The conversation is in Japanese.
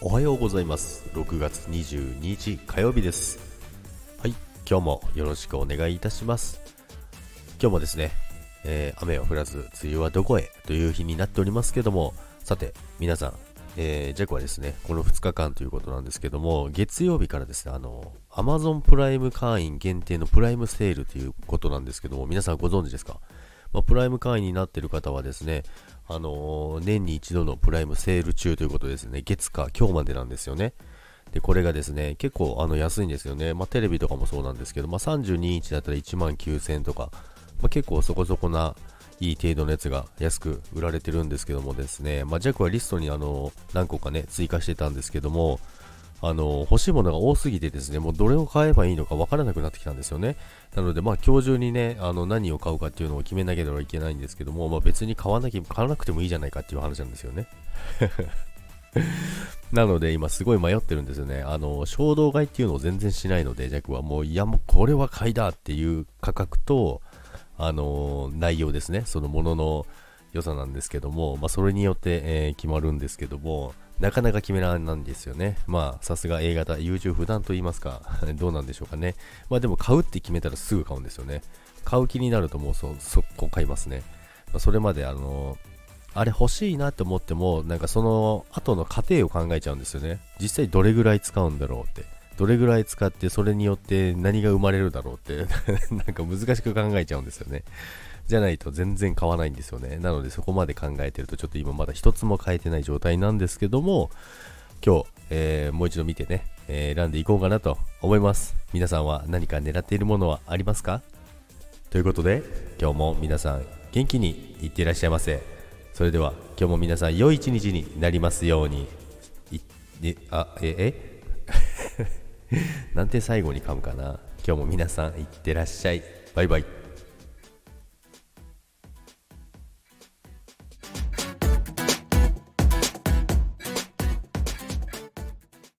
おはようございます。6月22日火曜日です。はい今日もよろしくお願いいたします。今日もですね、えー、雨は降らず梅雨はどこへという日になっておりますけどもさて皆さんえー、ジャックはですね、この2日間ということなんですけども、月曜日からですね、あの、Amazon プライム会員限定のプライムセールということなんですけども、皆さんご存知ですか？まあ、プライム会員になっている方はですね、あのー、年に一度のプライムセール中ということですね、月か今日までなんですよね。で、これがですね、結構あの安いんですよね。まあ、テレビとかもそうなんですけど、まあ、32インチだったら1万9000円とか、まあ、結構そこそこないい程度のやつが安く売られてるんですけどもですね、まあ、ジャックはリストにあの何個かね、追加してたんですけども、あの、欲しいものが多すぎてですね、もうどれを買えばいいのかわからなくなってきたんですよね。なので、まあ今日中にね、あの、何を買うかっていうのを決めなければいけないんですけども、まあ別に買わなきゃ、買わなくてもいいじゃないかっていう話なんですよね。なので今すごい迷ってるんですよね。あの、衝動買いっていうのを全然しないので、ジャックはもう、いやもうこれは買いだっていう価格と、あの、内容ですね。そのものの良さなんですけども、まあそれによって、えー、決まるんですけども、なかなか決められないんですよね。まあ、さすが A 型、優柔不断と言いますか、どうなんでしょうかね。まあでも買うって決めたらすぐ買うんですよね。買う気になるともうそ、速攻買いますね。まあ、それまであのあれ欲しいなって思っても、なんかその後の過程を考えちゃうんですよね。実際どれぐらい使うんだろうって。どれぐらい使ってそれによって何が生まれるだろうって なんか難しく考えちゃうんですよね。じゃないと全然買わないんですよね。なのでそこまで考えてるとちょっと今まだ一つも変えてない状態なんですけども、今日、えー、もう一度見てね、えー、選んでいこうかなと思います。皆さんは何か狙っているものはありますか？ということで、今日も皆さん元気にいってらっしゃいませ。それでは今日も皆さん良い一日になりますように。い、あ、え、え？なんて最後に噛むかな。今日も皆さんいってらっしゃい。バイバイ。